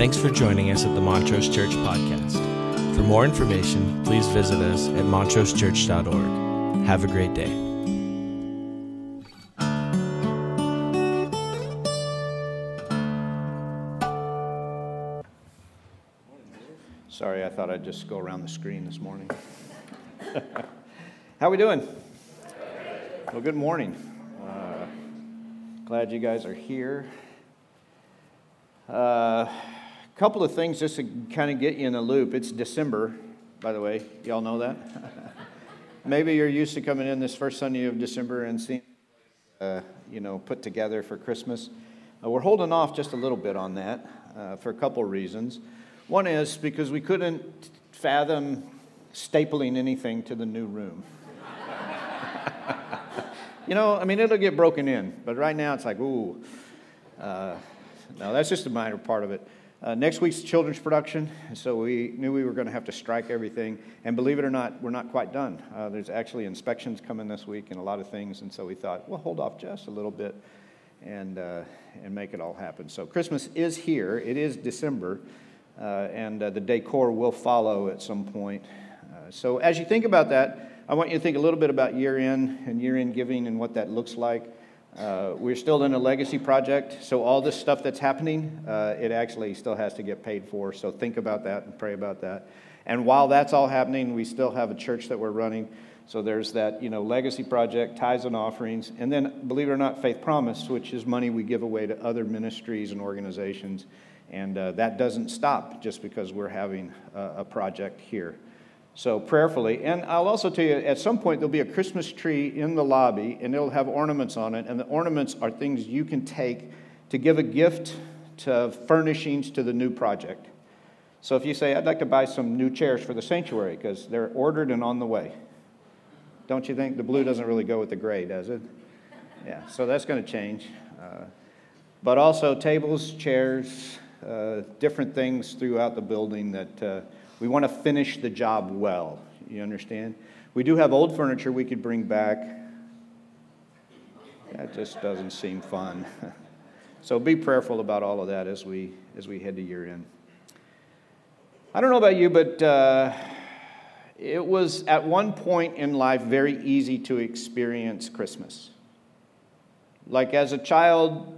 Thanks for joining us at the Montrose Church Podcast. For more information, please visit us at montrosechurch.org. Have a great day. Sorry, I thought I'd just go around the screen this morning. How are we doing? Well, good morning. Uh, glad you guys are here. Uh, couple of things just to kind of get you in the loop. It's December, by the way. Y'all know that? Maybe you're used to coming in this first Sunday of December and seeing, uh, you know, put together for Christmas. Uh, we're holding off just a little bit on that uh, for a couple reasons. One is because we couldn't fathom stapling anything to the new room. you know, I mean, it'll get broken in, but right now it's like, ooh. Uh, no, that's just a minor part of it. Uh, next week's children's production, so we knew we were going to have to strike everything. And believe it or not, we're not quite done. Uh, there's actually inspections coming this week and a lot of things, and so we thought, well, hold off just a little bit and, uh, and make it all happen. So Christmas is here, it is December. Uh, and uh, the decor will follow at some point. Uh, so, as you think about that, I want you to think a little bit about year end and year end giving and what that looks like. Uh, we're still in a legacy project, so all this stuff that's happening, uh, it actually still has to get paid for. So, think about that and pray about that. And while that's all happening, we still have a church that we're running. So there's that, you know, legacy project, tithes and offerings, and then, believe it or not, faith promise, which is money we give away to other ministries and organizations. And uh, that doesn't stop just because we're having a, a, project here. So, prayerfully, and I'll also tell you at some point there'll be a Christmas tree in the lobby and it'll have ornaments on it. And the ornaments are things you can take to give a gift to furnishings to the new project. So, if you say, I'd like to buy some new chairs for the sanctuary because they're ordered and on the way, don't you think? The blue doesn't really go with the gray, does it? Yeah, so that's going to change. Uh, but also tables, chairs, uh, different things throughout the building that uh, we want to finish the job well. You understand? We do have old furniture we could bring back. That just doesn't seem fun. so be prayerful about all of that as we as we head to year end. I don't know about you, but uh, it was at one point in life very easy to experience Christmas. Like as a child,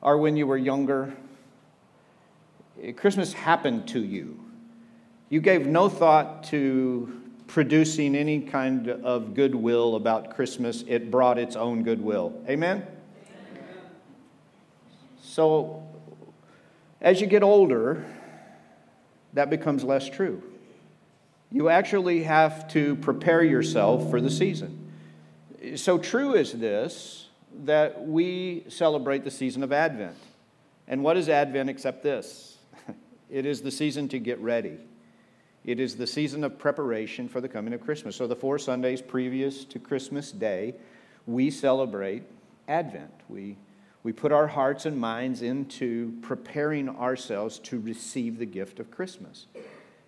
or when you were younger, Christmas happened to you. You gave no thought to producing any kind of goodwill about Christmas, it brought its own goodwill. Amen? Amen? So, as you get older, that becomes less true. You actually have to prepare yourself for the season. So true is this that we celebrate the season of Advent. And what is Advent except this? It is the season to get ready. It is the season of preparation for the coming of Christmas. So, the four Sundays previous to Christmas Day, we celebrate Advent. We, we put our hearts and minds into preparing ourselves to receive the gift of Christmas.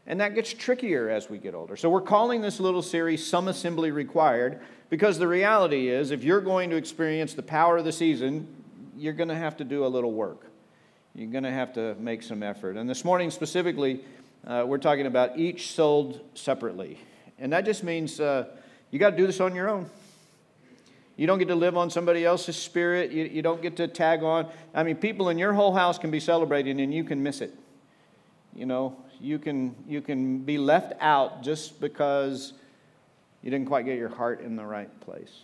And that gets trickier as we get older. So, we're calling this little series Some Assembly Required because the reality is, if you're going to experience the power of the season, you're going to have to do a little work you're going to have to make some effort. And this morning, specifically, uh, we're talking about each sold separately. And that just means uh, you got to do this on your own. You don't get to live on somebody else's spirit. You, you don't get to tag on. I mean, people in your whole house can be celebrating and you can miss it. You know, you can, you can be left out just because you didn't quite get your heart in the right place.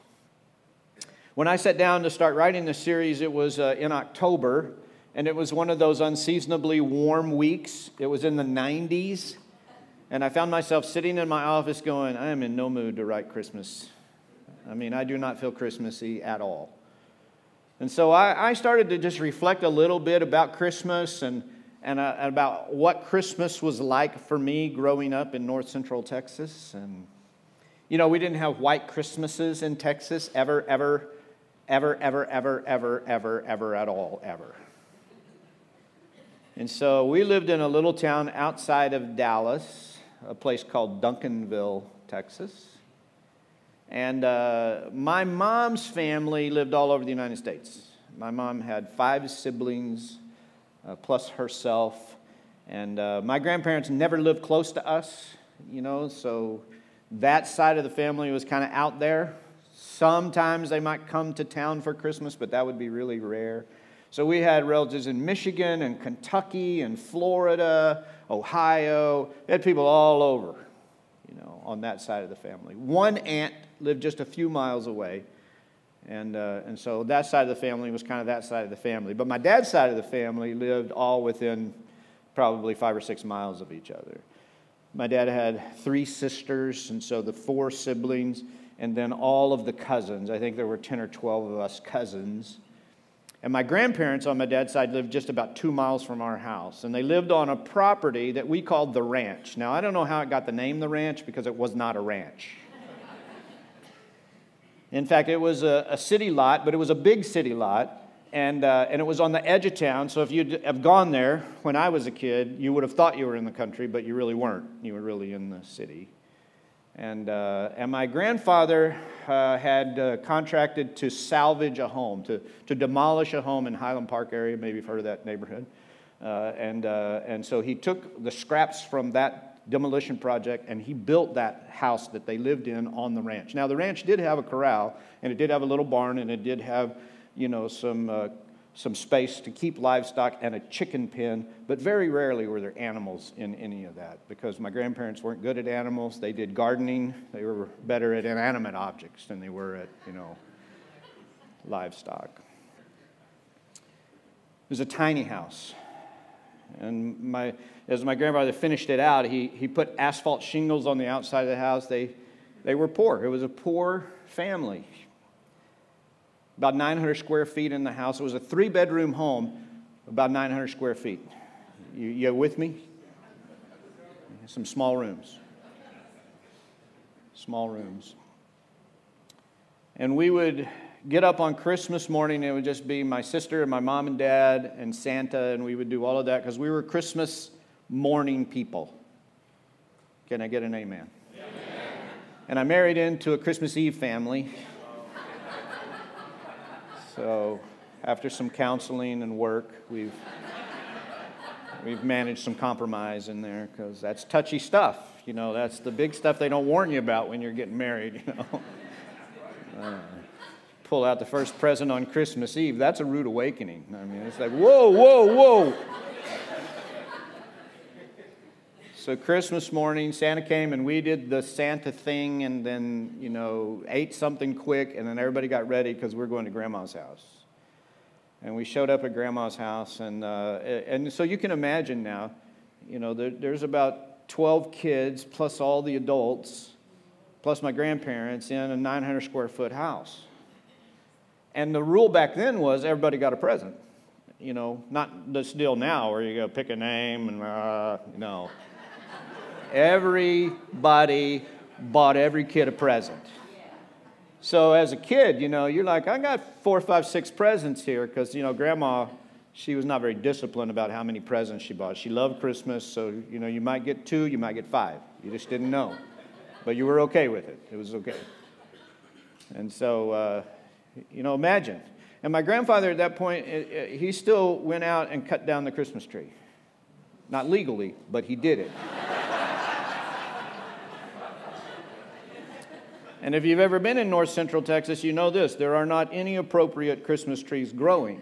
When I sat down to start writing this series, it was uh, in October and it was one of those unseasonably warm weeks. It was in the 90s. And I found myself sitting in my office going, I am in no mood to write Christmas. I mean, I do not feel Christmassy at all. And so I, I started to just reflect a little bit about Christmas and, and uh, about what Christmas was like for me growing up in north central Texas. And, you know, we didn't have white Christmases in Texas ever, ever, ever, ever, ever, ever, ever, ever at all, ever. And so we lived in a little town outside of Dallas, a place called Duncanville, Texas. And uh, my mom's family lived all over the United States. My mom had five siblings. uh, plus herself. And uh, my grandparents never lived close to us, you know, so that side of the family was kind of out there. Sometimes they might come to town for Christmas, but that would be really rare. So we had relatives in Michigan and Kentucky and Florida, Ohio. We had people all over, you know, on that side of the family. One aunt lived just a few miles away. And, uh, and so that side of the family was kind of that side of the family. But my dad's side of the family lived all within probably five or six miles of each other. My dad had three sisters, and so the four siblings, and then all of the cousins. I think there were 10 or 12 of us cousins. And my grandparents on my dad's side lived just about two miles from our house. And they lived on a property that we called the ranch. Now, I don't know how it got the name the ranch because it was not a ranch. In fact, it was a, a city lot, but it was a big city lot. And, uh, and it was on the edge of town. So if you'd have gone there when I was a kid, you would have thought you were in the country, but you really weren't. You were really in the city. And, uh, and my grandfather uh, had uh, contracted to salvage a home, to, to demolish a home in Highland Park area. Maybe you've heard of that neighborhood. Uh, and, uh, and so he took the scraps from that demolition project and he built that house that they lived in on the ranch. Now, the ranch did have a corral and it did have a little barn and it did have, you know, some, uh, some space to keep livestock and a chicken pen, but very rarely were there animals in any of that because my grandparents weren't good at animals. They did gardening, they were better at inanimate objects than they were at, you know, livestock. It was a tiny house. And my, as my grandfather finished it out, he, he put asphalt shingles on the outside of the house. They, they were poor. It was a poor family. About 900 square feet in the house. It was a three bedroom home, about 900 square feet. You, you with me? Some small rooms. Small rooms. And we would get up on Christmas morning, it would just be my sister and my mom and dad and Santa, and we would do all of that because we were Christmas morning people. Can I get an amen? amen? And I married into a Christmas Eve family. So after some counseling and work, we've we've managed some compromise in there because that's touchy stuff. You know, that's the big stuff they don't warn you about when you're getting married. You know. Uh, pull out the first present on Christmas Eve, that's a rude awakening. I mean, it's like, whoa, whoa, whoa. So Christmas morning, Santa came and we did the Santa thing and then, you know, ate something quick and then everybody got ready because we're going to grandma's house. And we showed up at grandma's house and, uh, and so you can imagine now, you know, there, there's about 12 kids plus all the adults plus my grandparents in a 900 square foot house. And the rule back then was everybody got a present. You know, not this deal now where you go pick a name and, uh, no. Everybody bought every kid a present. So as a kid, you know, you're like, I got four, five, six presents here because, you know, grandma, she was not very disciplined about how many presents she bought. She loved Christmas, so, you know, you might get two, you might get five. You just didn't know. But you were okay with it. It was okay. And so, uh, you know, imagine. And my grandfather at that point, eh, eh, he still went out and cut down the Christmas tree. Not legally, but he did it. And if you've ever been in north central Texas, you know this there are not any appropriate Christmas trees growing.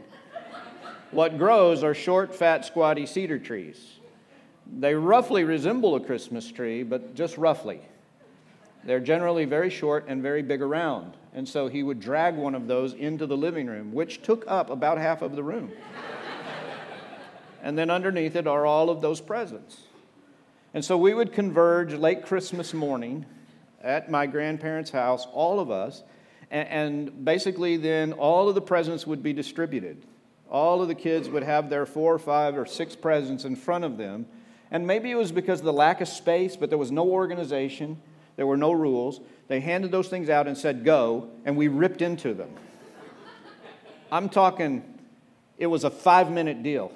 What grows are short, fat, squatty cedar trees. They roughly resemble a Christmas tree, but just roughly. They're generally very short and very big around. And so he would drag one of those into the living room, which took up about half of the room. and then underneath it are all of those presents. And so we would converge late Christmas morning at my grandparents' house, all of us, and, basically then all of the presents would be distributed. All of the kids would have their four or five or six presents in front of them. And maybe it was because of the lack of space, but there was no organization. There were no rules. They handed those things out and said, go, and we ripped into them. I'm talking, it was a five minute deal.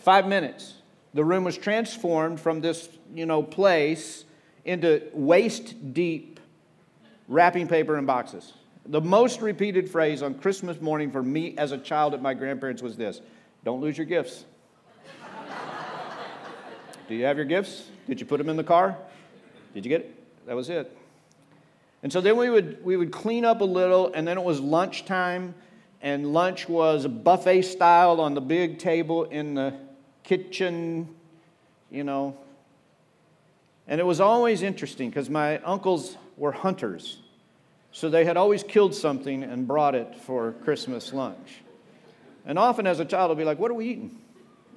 five minutes. The room was transformed from this, you know, place into waist deep wrapping paper and boxes. The most repeated phrase on Christmas morning for me as a child at my grandparents was this Don't lose your gifts. Do you have your gifts? Did you put them in the car? Did you get it? That was it. And so then we would, we would clean up a little, and then it was lunchtime, and lunch was buffet style on the big table in the kitchen, you know. And it was always interesting because my uncles were hunters. So they had always killed something and brought it for Christmas lunch. And often as a child, I'll be like, What are we eating?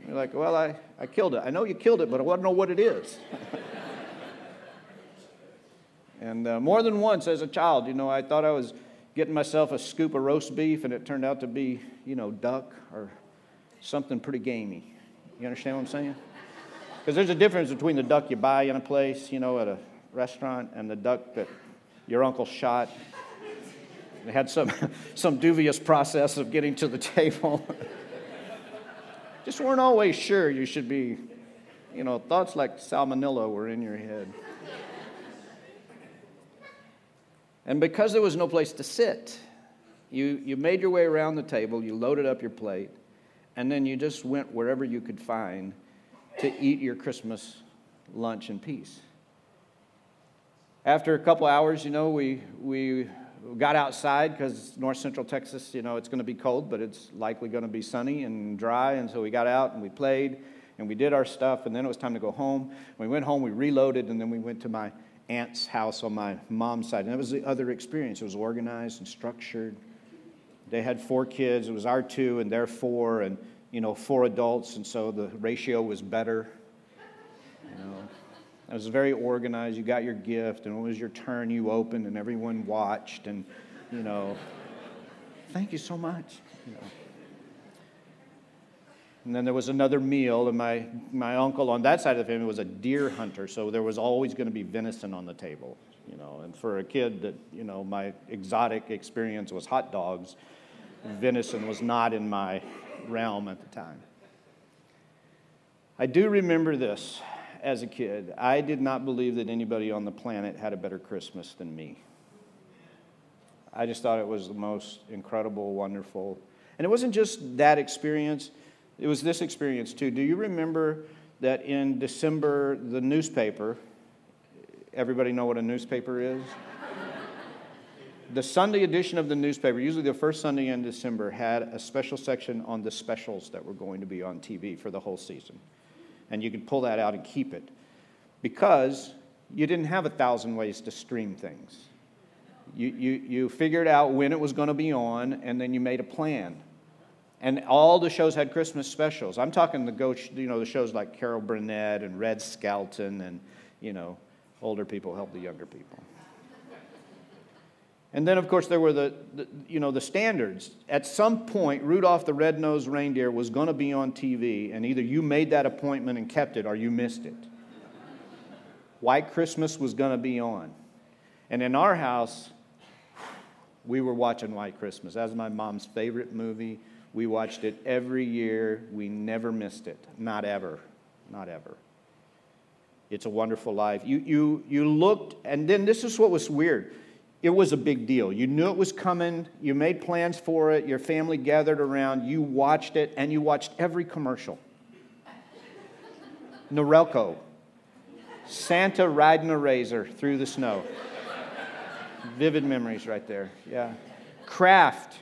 You're like, Well, I, I killed it. I know you killed it, but I want to know what it is. and uh, more than once as a child, you know, I thought I was getting myself a scoop of roast beef, and it turned out to be, you know, duck or something pretty gamey. You understand what I'm saying? Because there's a difference between the duck you buy in a place, you know, at a restaurant, and the duck that your uncle shot. They had some, some dubious process of getting to the table. Just weren't always sure you should be, you know, thoughts like salmonella were in your head. And because there was no place to sit, you, you made your way around the table, you loaded up your plate, and then you just went wherever you could find to eat your Christmas lunch in peace. After a couple hours, you know, we, we got outside because north central Texas, you know, it's going to be cold, but it's likely going to be sunny and dry. And so we got out and we played and we did our stuff. And then it was time to go home. We went home, we reloaded, and then we went to my aunt's house on my mom's side. And that was the other experience. It was organized and structured. They had four kids. It was our two and their four, and, you know, four adults. And so the ratio was better. You know, it was very organized. You got your gift, and it was your turn. You opened, and everyone watched, and you know, thank you so much. You know. And then there was another meal, and my, my uncle on that side of the family was a deer hunter, so there was always going to be venison on the table, you know. And for a kid that, you know, my exotic experience was hot dogs, venison was not in my realm at the time. I do remember this as a kid, I did not believe that anybody on the planet had a better Christmas than me. I just thought it was the most incredible, wonderful. And it wasn't just that experience, it was this experience too. Do you remember that in December, the newspaper, everybody know what a newspaper is? The Sunday edition of the newspaper, usually the first Sunday in December, had a special section on the specials that were going to be on TV for the whole season and you could pull that out and keep it because you didn't have a thousand ways to stream things. You, you, you figured out when it was going to be on, and then you made a plan. And all the shows had Christmas specials. I'm talking the go, you know, the shows like Carol Burnett and Red Skelton, and you know, older people help the younger people. And then, of course, there were the, the, you know, the standards. At some point, Rudolph the Red-Nosed Reindeer was going to be on TV, and either you made that appointment and kept it or you missed it. White Christmas was going to be on. And in our house, we were watching White Christmas. That was my mom's favorite movie. We watched it every year. We never missed it. Not ever. Not ever. It's a wonderful life. You, you, you looked, and then this is what was weird it was a big deal. You knew it was coming, you made plans for it, your family gathered around, you watched it, and you watched every commercial. Norelco, Santa riding a razor through the snow. Vivid memories right there, yeah. Kraft,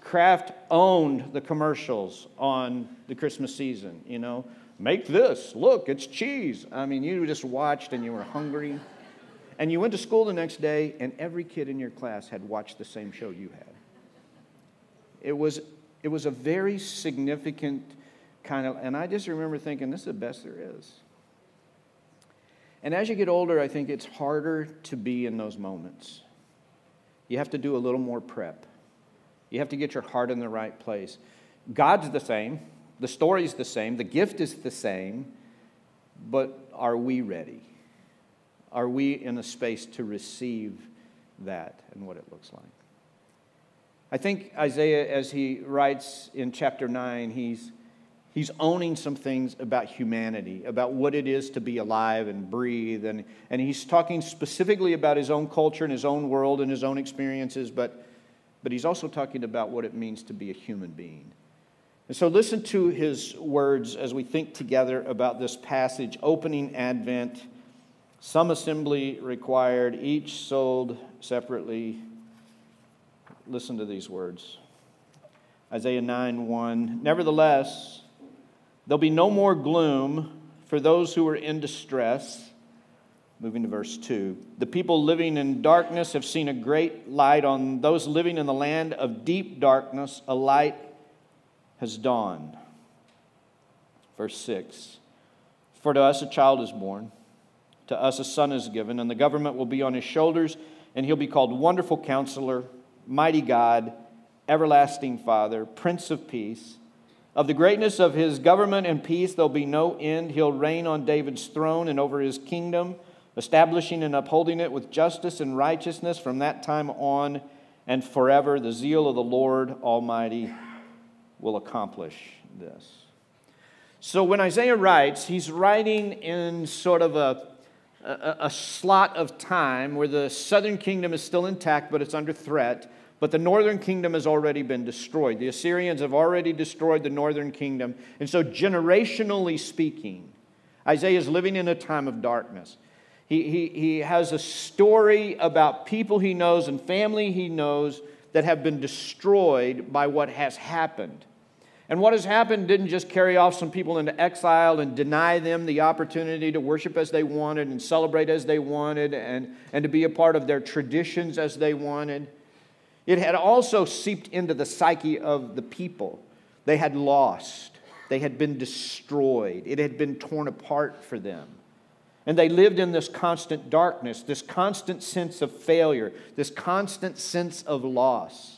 Kraft owned the commercials on the Christmas season, you know. Make this, look, it's cheese. I mean, you just watched and you were hungry. And you went to school the next day, and every kid in your class had watched the same show you had. It was, it was a very significant kind of, and I just remember thinking, this is the best there is. And as you get older, I think it's harder to be in those moments. You have to do a little more prep. You have to get your heart in the right place. God's the same, the story's the same, the gift is the same, but are we ready? Are we in a space to receive that and what it looks like? I think Isaiah, as he writes in chapter 9, he's, he's owning some things about humanity, about what it is to be alive and breathe. And, and he's talking specifically about his own culture and his own world and his own experiences, but, but he's also talking about what it means to be a human being. And so listen to his words as we think together about this passage opening Advent. Some assembly required, each sold separately. Listen to these words Isaiah 9 1. Nevertheless, there'll be no more gloom for those who are in distress. Moving to verse 2. The people living in darkness have seen a great light. On those living in the land of deep darkness, a light has dawned. Verse 6 For to us a child is born, to us a son is given, and the government will be on his shoulders, and he'll be called Wonderful Counselor, Mighty God, Everlasting Father, Prince of Peace. Of the greatness of his government and peace, there'll be no end. He'll reign on David's throne and over his kingdom, establishing and upholding it with justice and righteousness from that time on and forever. The zeal of the Lord Almighty will accomplish this. So when Isaiah writes, he's writing in sort of a, a, a, slot of time where the southern kingdom is still intact, but it's under threat. But the northern kingdom has already been destroyed. The Assyrians have already destroyed the northern kingdom. And so, generationally speaking, Isaiah is living in a time of darkness. He, he, he has a story about people he knows and family he knows that have been destroyed by what has happened. And what has happened didn't just carry off some people into exile and deny them the opportunity to worship as they wanted and celebrate as they wanted and, and to be a part of their traditions as they wanted. It had also seeped into the psyche of the people. They had lost, they had been destroyed, it had been torn apart for them. And they lived in this constant darkness, this constant sense of failure, this constant sense of loss.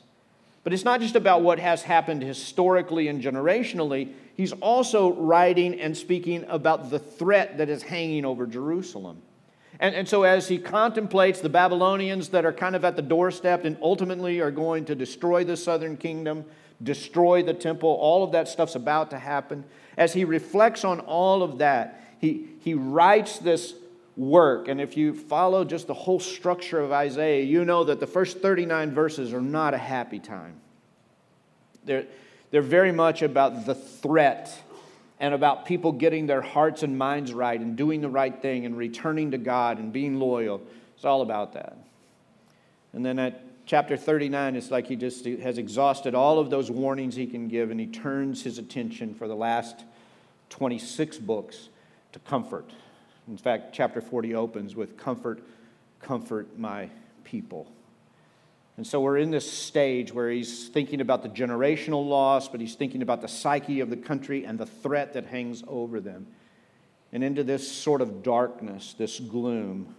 But it's not just about what has happened historically and generationally. He's also writing and speaking about the threat that is hanging over Jerusalem. And, and so, as he contemplates the Babylonians that are kind of at the doorstep and ultimately are going to destroy the southern kingdom, destroy the temple, all of that stuff's about to happen. As he reflects on all of that, he, he writes this work. And if you follow just the whole structure of Isaiah, you know that the first 39 verses are not a happy time. They're, they're very much about the threat and about people getting their hearts and minds right and doing the right thing and returning to God and being loyal. It's all about that. And then at chapter 39, it's like he just has exhausted all of those warnings he can give and he turns his attention for the last 26 books to comfort in fact, chapter 40 opens with Comfort, comfort my people. And so we're in this stage where he's thinking about the generational loss, but he's thinking about the psyche of the country and the threat that hangs over them. And into this sort of darkness, this gloom,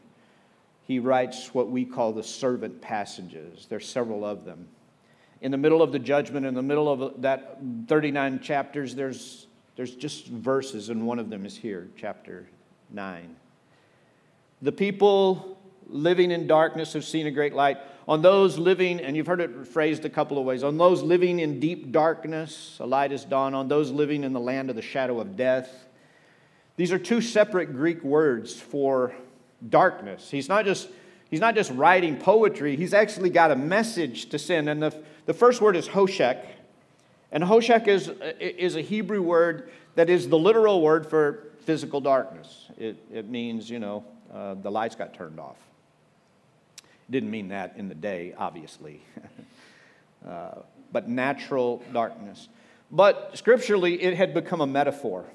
he writes what we call the servant passages. There's several of them. In the middle of the judgment, in the middle of that 39 chapters, there's, there's just verses, and one of them is here, chapter 9. The people living in darkness have seen a great light. On those living, and you've heard it phrased a couple of ways, on those living in deep darkness, a light is dawned. On those living in the land of the shadow of death. These are two separate Greek words for darkness. He's not just, he's not just writing poetry, he's actually got a message to send. And the, the first word is Hoshek. And Hoshek is, is a Hebrew word that is the literal word for physical darkness. It, it means, you know, uh, the lights got turned off. Didn't mean that in the day, obviously, uh, but natural darkness. But scripturally, it had become a metaphor.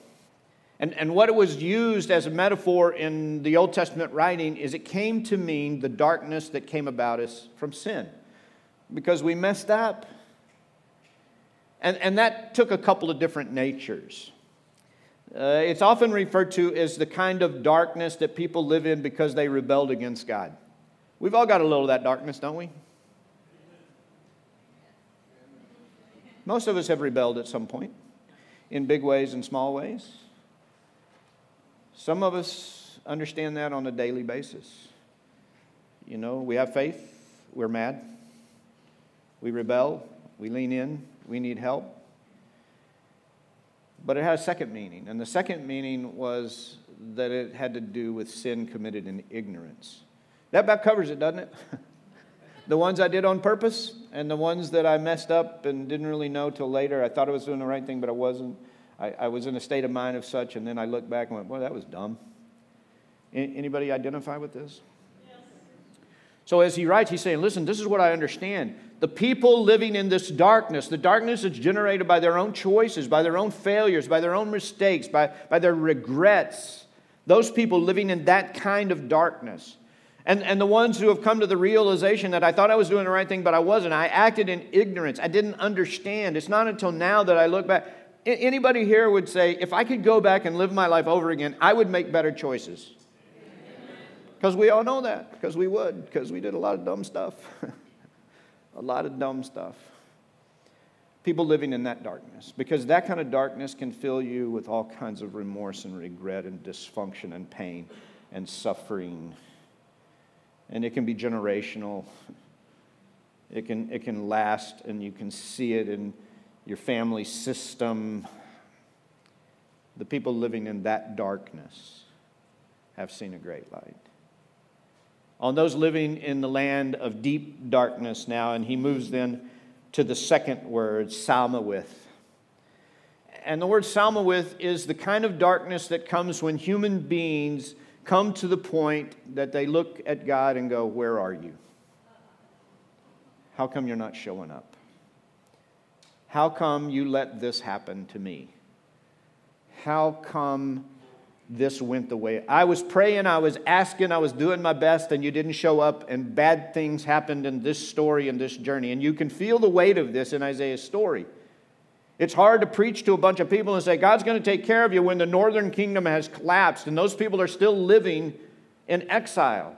And, and what it was used as a metaphor in the Old Testament writing is it came to mean the darkness that came about us from sin because we messed up. And, and that took a couple of different natures. Uh, it's often referred to as the kind of darkness that people live in because they rebelled against God. We've all got a little of that darkness, don't we? Most of us have rebelled at some point, in big ways and small ways. Some of us understand that on a daily basis. You know, we have faith, we're mad, we rebel, we lean in, we need help. But it had a second meaning, and the second meaning was that it had to do with sin committed in ignorance. That about covers it, doesn't it? the ones I did on purpose and the ones that I messed up and didn't really know till later. I thought I was doing the right thing, but I wasn't. I, I was in a state of mind of such, and then I looked back and went, "Boy, that was dumb." Anybody identify with this? So as he writes, he's saying, listen, this is what I understand. The people living in this darkness, the darkness that's generated by their own choices, by their own failures, by their own mistakes, by, by their regrets, those people living in that kind of darkness. And, and the ones who have come to the realization that I thought I was doing the right thing, but I wasn't. I acted in ignorance. I didn't understand. It's not until now that I look back. Anybody here would say, if I could go back and live my life over again, I would make better choices. Because we all know that, because we would, because we did a lot of dumb stuff. a lot of dumb stuff. People living in that darkness, because that kind of darkness can fill you with all kinds of remorse and regret and dysfunction and pain and suffering. And it can be generational. It can, it can last, and you can see it in your family system. The people living in that darkness have seen a great light on those living in the land of deep darkness now, and he moves then to the second word, Salmawith. And the word Salmawith is the kind of darkness that comes when human beings come to the point that they look at God and go, Where are you? How come you're not showing up? How come you let this happen to me? How come this went the way I was praying, I was asking, I was doing my best, and you didn't show up, and bad things happened in this story and this journey. And you can feel the weight of this in Isaiah's story. It's hard to preach to a bunch of people and say, God's going to take care of you when the northern kingdom has collapsed and those people are still living in exile.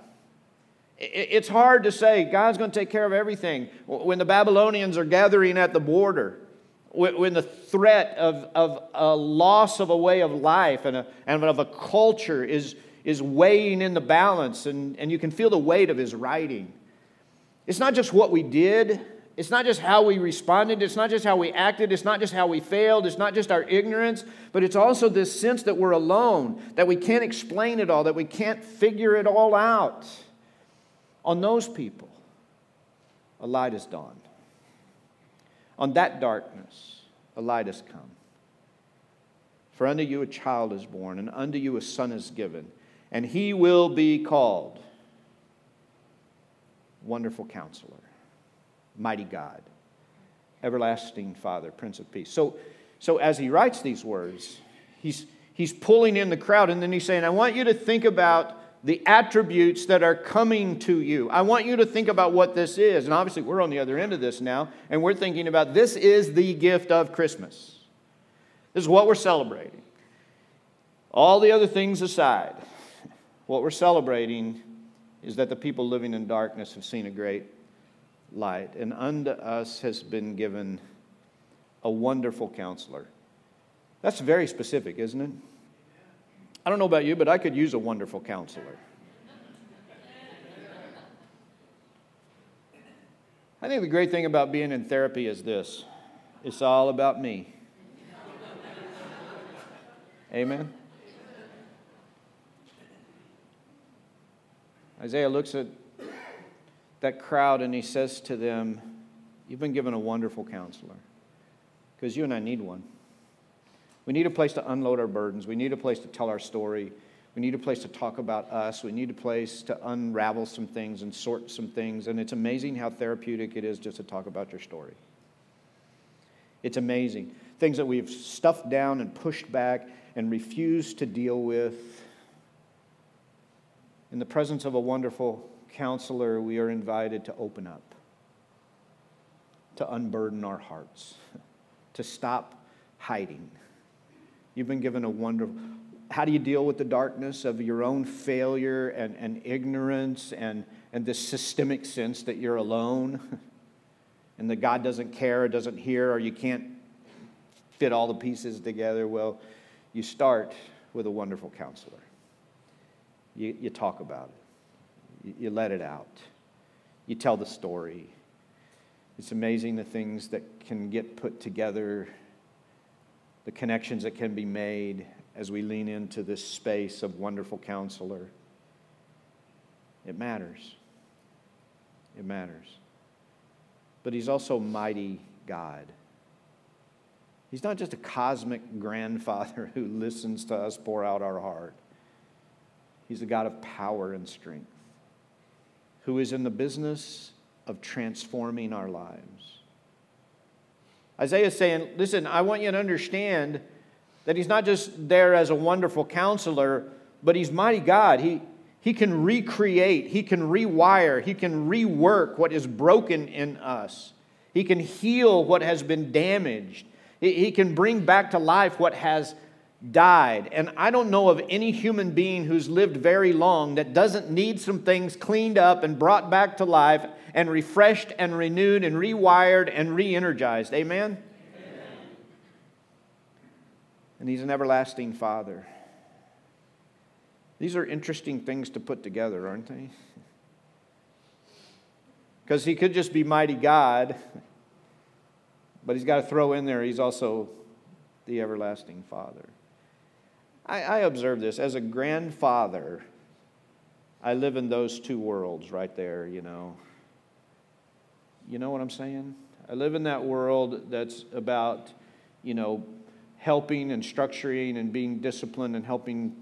It's hard to say, God's going to take care of everything when the Babylonians are gathering at the border when the threat of, of a loss of a way of life and, a, and of a culture is, is weighing in the balance, and, and you can feel the weight of his writing. It's not just what we did, it's not just how we responded, it's not just how we acted, it's not just how we failed, it's not just our ignorance, but it's also this sense that we're alone, that we can't explain it all, that we can't figure it all out. On those people, a light has dawned. On that darkness, a light has come. For unto you a child is born, and unto you a son is given, and he will be called Wonderful Counselor, Mighty God, Everlasting Father, Prince of Peace. So, so as he writes these words, he's, he's pulling in the crowd, and then he's saying, I want you to think about the attributes that are coming to you. I want you to think about what this is. And obviously, we're on the other end of this now, and we're thinking about this is the gift of Christmas. This is what we're celebrating. All the other things aside, what we're celebrating is that the people living in darkness have seen a great light, and unto us has been given a wonderful counselor. That's very specific, isn't it? I don't know about you, but I could use a wonderful counselor. I think the great thing about being in therapy is this it's all about me. Amen? Isaiah looks at that crowd and he says to them, You've been given a wonderful counselor because you and I need one. We need a place to unload our burdens. We need a place to tell our story. We need a place to talk about us. We need a place to unravel some things and sort some things. And it's amazing how therapeutic it is just to talk about your story. It's amazing. Things that we've stuffed down and pushed back and refused to deal with. In the presence of a wonderful counselor, we are invited to open up, to unburden our hearts, to stop hiding You've been given a wonderful. How do you deal with the darkness of your own failure and, and ignorance and, and this systemic sense that you're alone and that God doesn't care or doesn't hear or you can't fit all the pieces together? Well, you start with a wonderful counselor. You, you talk about it, you, you let it out, you tell the story. It's amazing the things that can get put together the connections that can be made as we lean into this space of wonderful counselor. It matters. It matters. But He's also mighty God. He's not just a cosmic grandfather who listens to us pour out our heart. He's a God of power and strength who is in the business of transforming our lives. Isaiah is saying, Listen, I want you to understand that he's not just there as a wonderful counselor, but he's mighty God. He, he can recreate, he can rewire, he can rework what is broken in us, he can heal what has been damaged, he, he can bring back to life what has died. And I don't know of any human being who's lived very long that doesn't need some things cleaned up and brought back to life and refreshed and renewed and rewired and re energized. Amen? Amen? And He's an everlasting Father. These are interesting things to put together, aren't they? Because He could just be mighty God, but He's got to throw in there, He's also the everlasting Father. I, I observe this as a grandfather. I live in those two worlds right there, you know. You know what I'm saying? I live in that world that's about, you know, helping and structuring and being disciplined and helping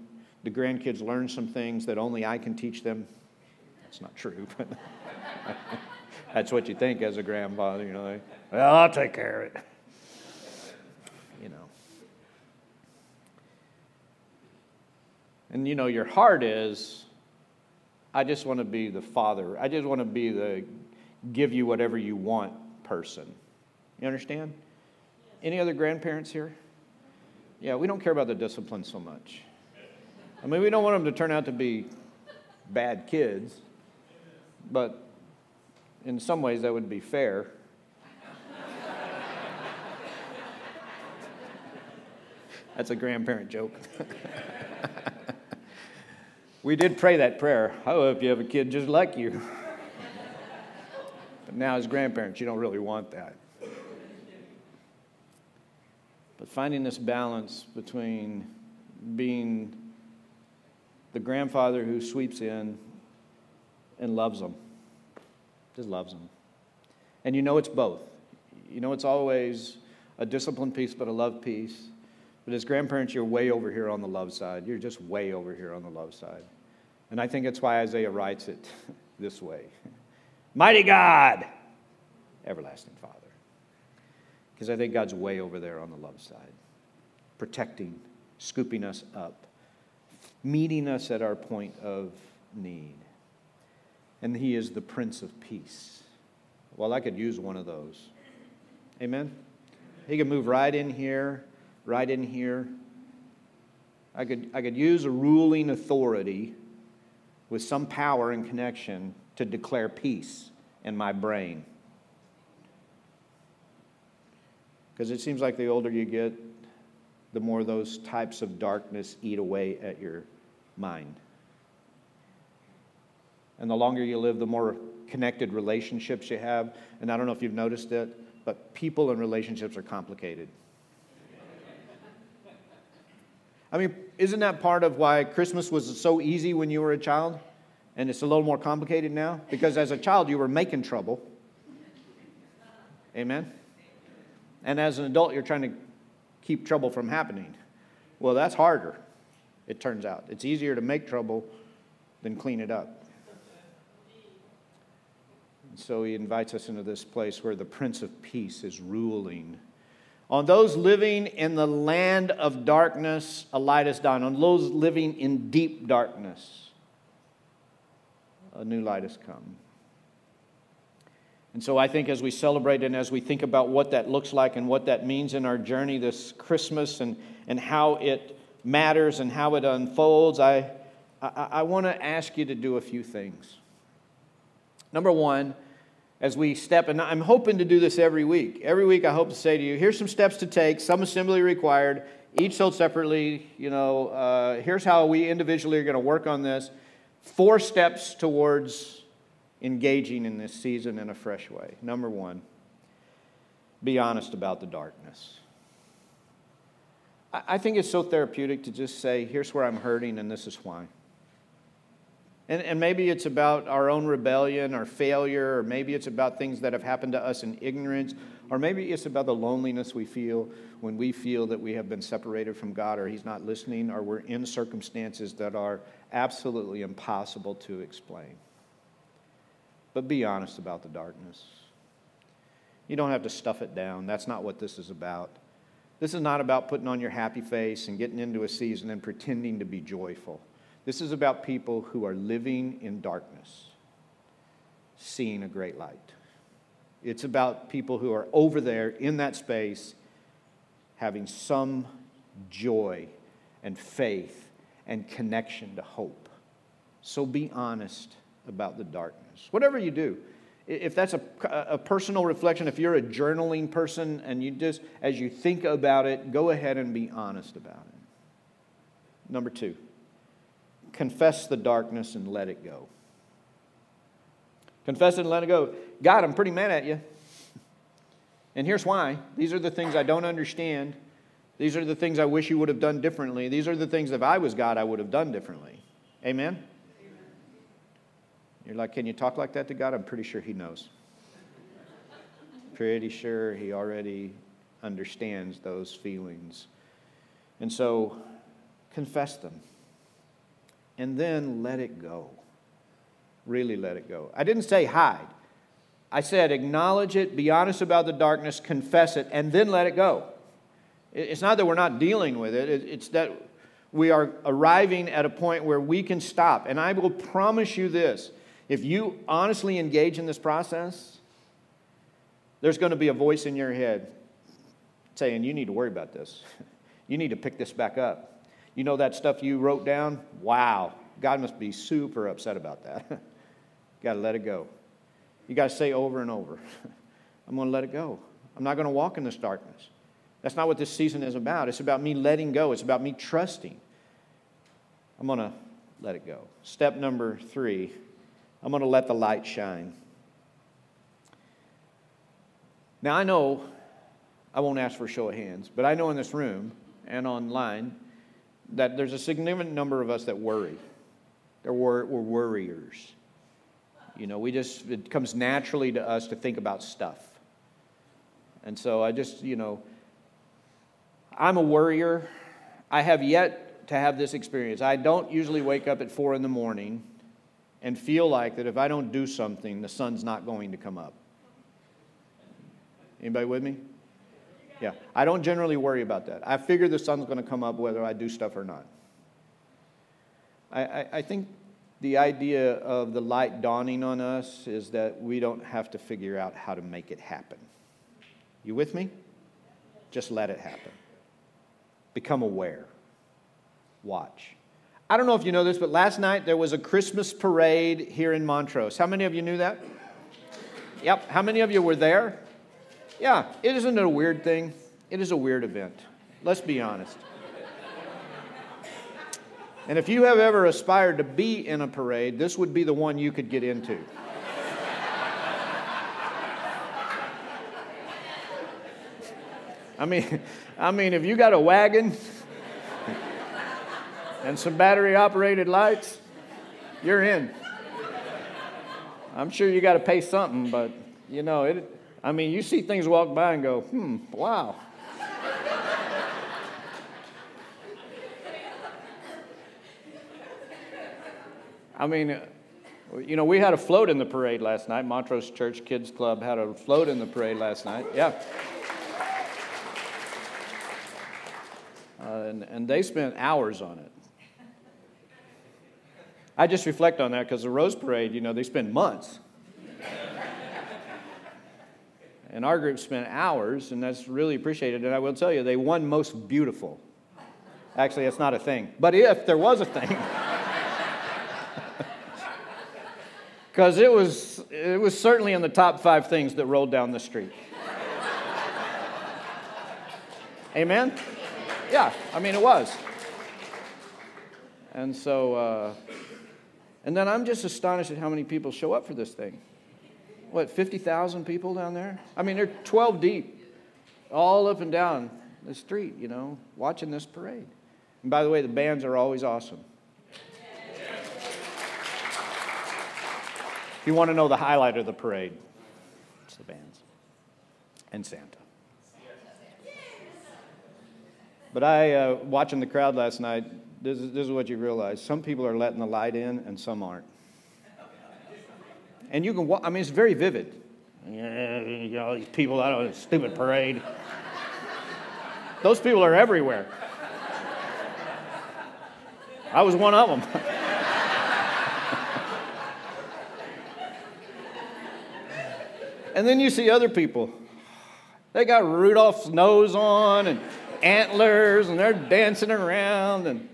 the grandkids learn some things that only I can teach them. That's not true, but that's what you think as a grandfather, you know. Well, I'll take care of it. And you know, your heart is, I just want to be the father. I just want to be the give you whatever you want person. You understand? Any other grandparents here? Yeah, we don't care about the discipline so much. I mean, we don't want them to turn out to be bad kids, but in some ways that would be fair. That's a grandparent joke. We did pray that prayer. I hope you have a kid just like you. but now, as grandparents, you don't really want that. But finding this balance between being the grandfather who sweeps in and loves them, just loves them. And you know it's both. You know it's always a disciplined piece, but a love piece. But as grandparents, you're way over here on the love side. You're just way over here on the love side. And I think that's why Isaiah writes it this way Mighty God, everlasting Father. Because I think God's way over there on the love side, protecting, scooping us up, meeting us at our point of need. And He is the Prince of Peace. Well, I could use one of those. Amen? He could move right in here, right in here. I could, I could use a ruling authority with some power and connection to declare peace in my brain. Because it seems like the older you get, the more those types of darkness eat away at your mind. And the longer you live, the more connected relationships you have. And I don't know if you've noticed it, but people and relationships are complicated. I mean, isn't that part of why Christmas was so easy when you were a child? And it's a little more complicated now? Because as a child, you were making trouble. Amen? And as an adult, you're trying to keep trouble from happening. Well, that's harder, it turns out. It's easier to make trouble than clean it up. And so he invites us into this place where the Prince of Peace is ruling on those living in the land of darkness, a light has dawned. On those living in deep darkness, a new light has come. And so I think as we celebrate and as we think about what that looks like and what that means in our journey this Christmas and, and how it matters and how it unfolds, I, I, I want to ask you to do a few things. Number one, as we step, and I'm hoping to do this every week. Every week, I hope to say to you, here's some steps to take, some assembly required, each sold separately. You know, uh, here's how we individually are going to work on this. Four steps towards engaging in this season in a fresh way. Number one, be honest about the darkness. I think it's so therapeutic to just say, here's where I'm hurting, and this is why. And, and maybe it's about our own rebellion or failure, or maybe it's about things that have happened to us in ignorance, or maybe it's about the loneliness we feel when we feel that we have been separated from God, or He's not listening, or we're in circumstances that are absolutely impossible to explain. But be honest about the darkness. You don't have to stuff it down. That's not what this is about. This is not about putting on your happy face and getting into a season and pretending to be joyful. This is about people who are living in darkness, seeing a great light. It's about people who are over there in that space having some joy and faith and connection to hope. So be honest about the darkness. Whatever you do, if that's a, a personal reflection, if you're a journaling person and you just, as you think about it, go ahead and be honest about it. Number two, confess the darkness and let it go. Confess it and let it go. God, I'm pretty mad at you. And here's why. These are the things I don't understand. These are the things I wish you would have done differently. These are the things if I was God, I would have done differently. Amen? You're like, can you talk like that to God? I'm pretty sure He knows. pretty sure He already understands those feelings. And so, confess them. And then let it go. Really let it go. I didn't say hide. I said acknowledge it, be honest about the darkness, confess it, and then let it go. It's not that we're not dealing with it, it's that we are arriving at a point where we can stop. And I will promise you this if you honestly engage in this process, there's going to be a voice in your head saying, You need to worry about this. You need to pick this back up. You know that stuff you wrote down? Wow, God must be super upset about that. got to let it go. You got to say over and over, I'm going to let it go. I'm not going to walk in this darkness. That's not what this season is about. It's about me letting go, it's about me trusting. I'm going to let it go. Step number three I'm going to let the light shine. Now, I know I won't ask for a show of hands, but I know in this room and online that there's a significant number of us that worry. We're, we're worriers. You know, we just, it comes naturally to us to think about stuff. And so I just, you know, I'm a worrier. I have yet to have this experience. I don't usually wake up at four in the morning and feel like that if I don't do something, the sun's not going to come up. Anybody with me? Yeah. I don't generally worry about that. I figure the sun's going to come up whether I do stuff or not. I, I, I think the idea of the light dawning on us is that we don't have to figure out how to make it happen. You with me? Just let it happen. Become aware. Watch. I don't know if you know this, but last night there was a Christmas parade here in Montrose. How many of you knew that? Yep. How many of you were there? Yeah. It isn't a weird thing. It is a weird event. Let's be honest. And if you have ever aspired to be in a parade, this would be the one you could get into. I mean, I mean, if you got a wagon and some battery operated lights, you're in. I'm sure you got to pay something, but you know, it, I mean, you see things walk by and go, hmm, wow. I mean, you know, we had a float in the parade last night. Montrose Church Kids Club had a float in the parade last night. Yeah. Uh, and, and they spent hours on it. I just reflect on that because the Rose Parade, you know, they spend months. And our group spent hours, and that's really appreciated. And I will tell you, they won most beautiful. Actually, that's not a thing. But if there was a thing, because it was, it was certainly in the top five things that rolled down the street. Amen? Yeah, I mean, it was. And so, uh, and then I'm just astonished at how many people show up for this thing. What, 50,000 people down there? I mean, they're 12 deep, all up and down the street, you know, watching this parade. And by the way, the bands are always awesome. If you want to know the highlight of the parade, it's the bands and Santa. But I, uh, watching the crowd last night, this is, this is what you realize. Some people are letting the light in and some aren't. And you can, I mean, it's very vivid. Yeah, you know, these people out on a stupid parade. Those people are everywhere. I was one of them. and then you see other people. They got Rudolph's nose on and antlers and they're dancing around and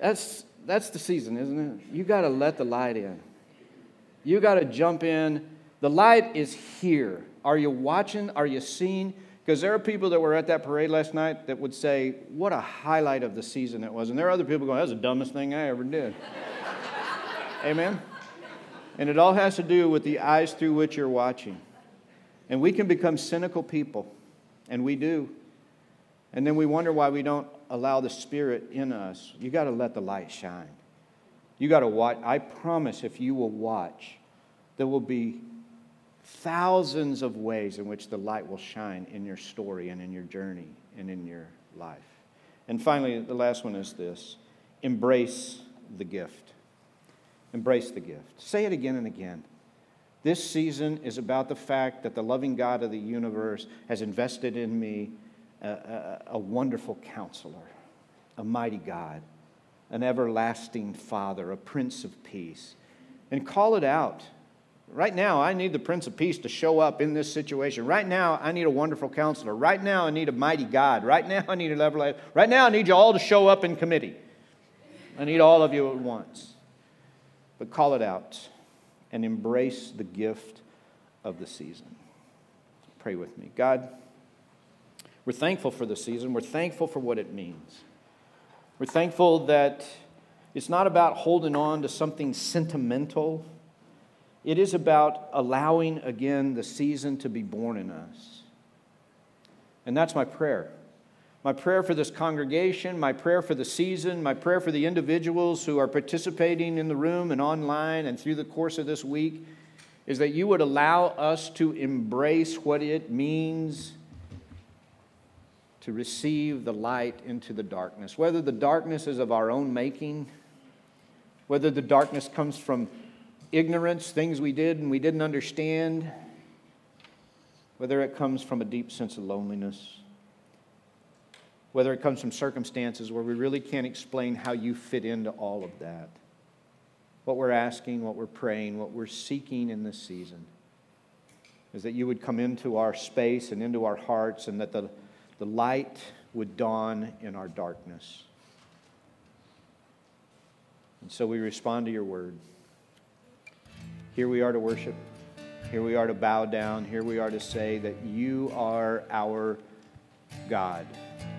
that's that's the season, isn't it? You got to let the light in. You got to jump in. The light is here. Are you watching? Are you seeing? Because there are people that were at that parade last night that would say, What a highlight of the season it was. And there are other people going, That's the dumbest thing I ever did. Amen? And it all has to do with the eyes through which you're watching. And we can become cynical people, and we do. And then we wonder why we don't allow the Spirit in us. You got to let the light shine. You got to watch. I promise if you will watch, there will be thousands of ways in which the light will shine in your story and in your journey and in your life. And finally, the last one is this embrace the gift. Embrace the gift. Say it again and again. This season is about the fact that the loving God of the universe has invested in me a, a, a wonderful counselor, a mighty God, an everlasting Father, a Prince of Peace. And call it out. Right now, I need the Prince of Peace to show up in this situation. Right now, I need a wonderful counselor. Right now, I need a mighty God. Right now, I need a level. Right now, I need you all to show up in committee. I need all of you at once. But call it out and embrace the gift of the season. Pray with me. God, we're thankful for the season. We're thankful for what it means. We're thankful that it's not about holding on to something sentimental. It is about allowing again the season to be born in us. And that's my prayer. My prayer for this congregation, my prayer for the season, my prayer for the individuals who are participating in the room and online and through the course of this week is that you would allow us to embrace what it means to receive the light into the darkness, whether the darkness is of our own making, whether the darkness comes from ignorance, things we did and we didn't understand, whether it comes from a deep sense of loneliness, whether it comes from circumstances where we really can't explain how you fit into all of that. What we're asking, what we're praying, what we're seeking in this season is that you would come into our space and into our hearts and that the the light would dawn in our darkness. And so we respond to your word. Here we are to worship. Here we are to bow down. Here we are to say that you are our God.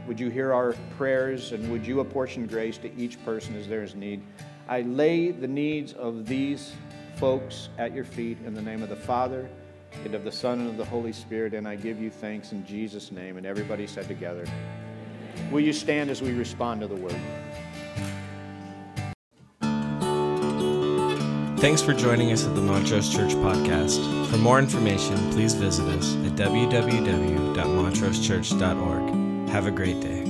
Would you hear our prayers and would you apportion grace to each person as there is need? I lay the needs of these folks at your feet in the name of the Father and of the Son and of the Holy Spirit, and I give you thanks in Jesus' name. And everybody said together, Will you stand as we respond to the word? Thanks for joining us at the Montrose Church Podcast. For more information, please visit us at www.montrosechurch.org. Have a great day.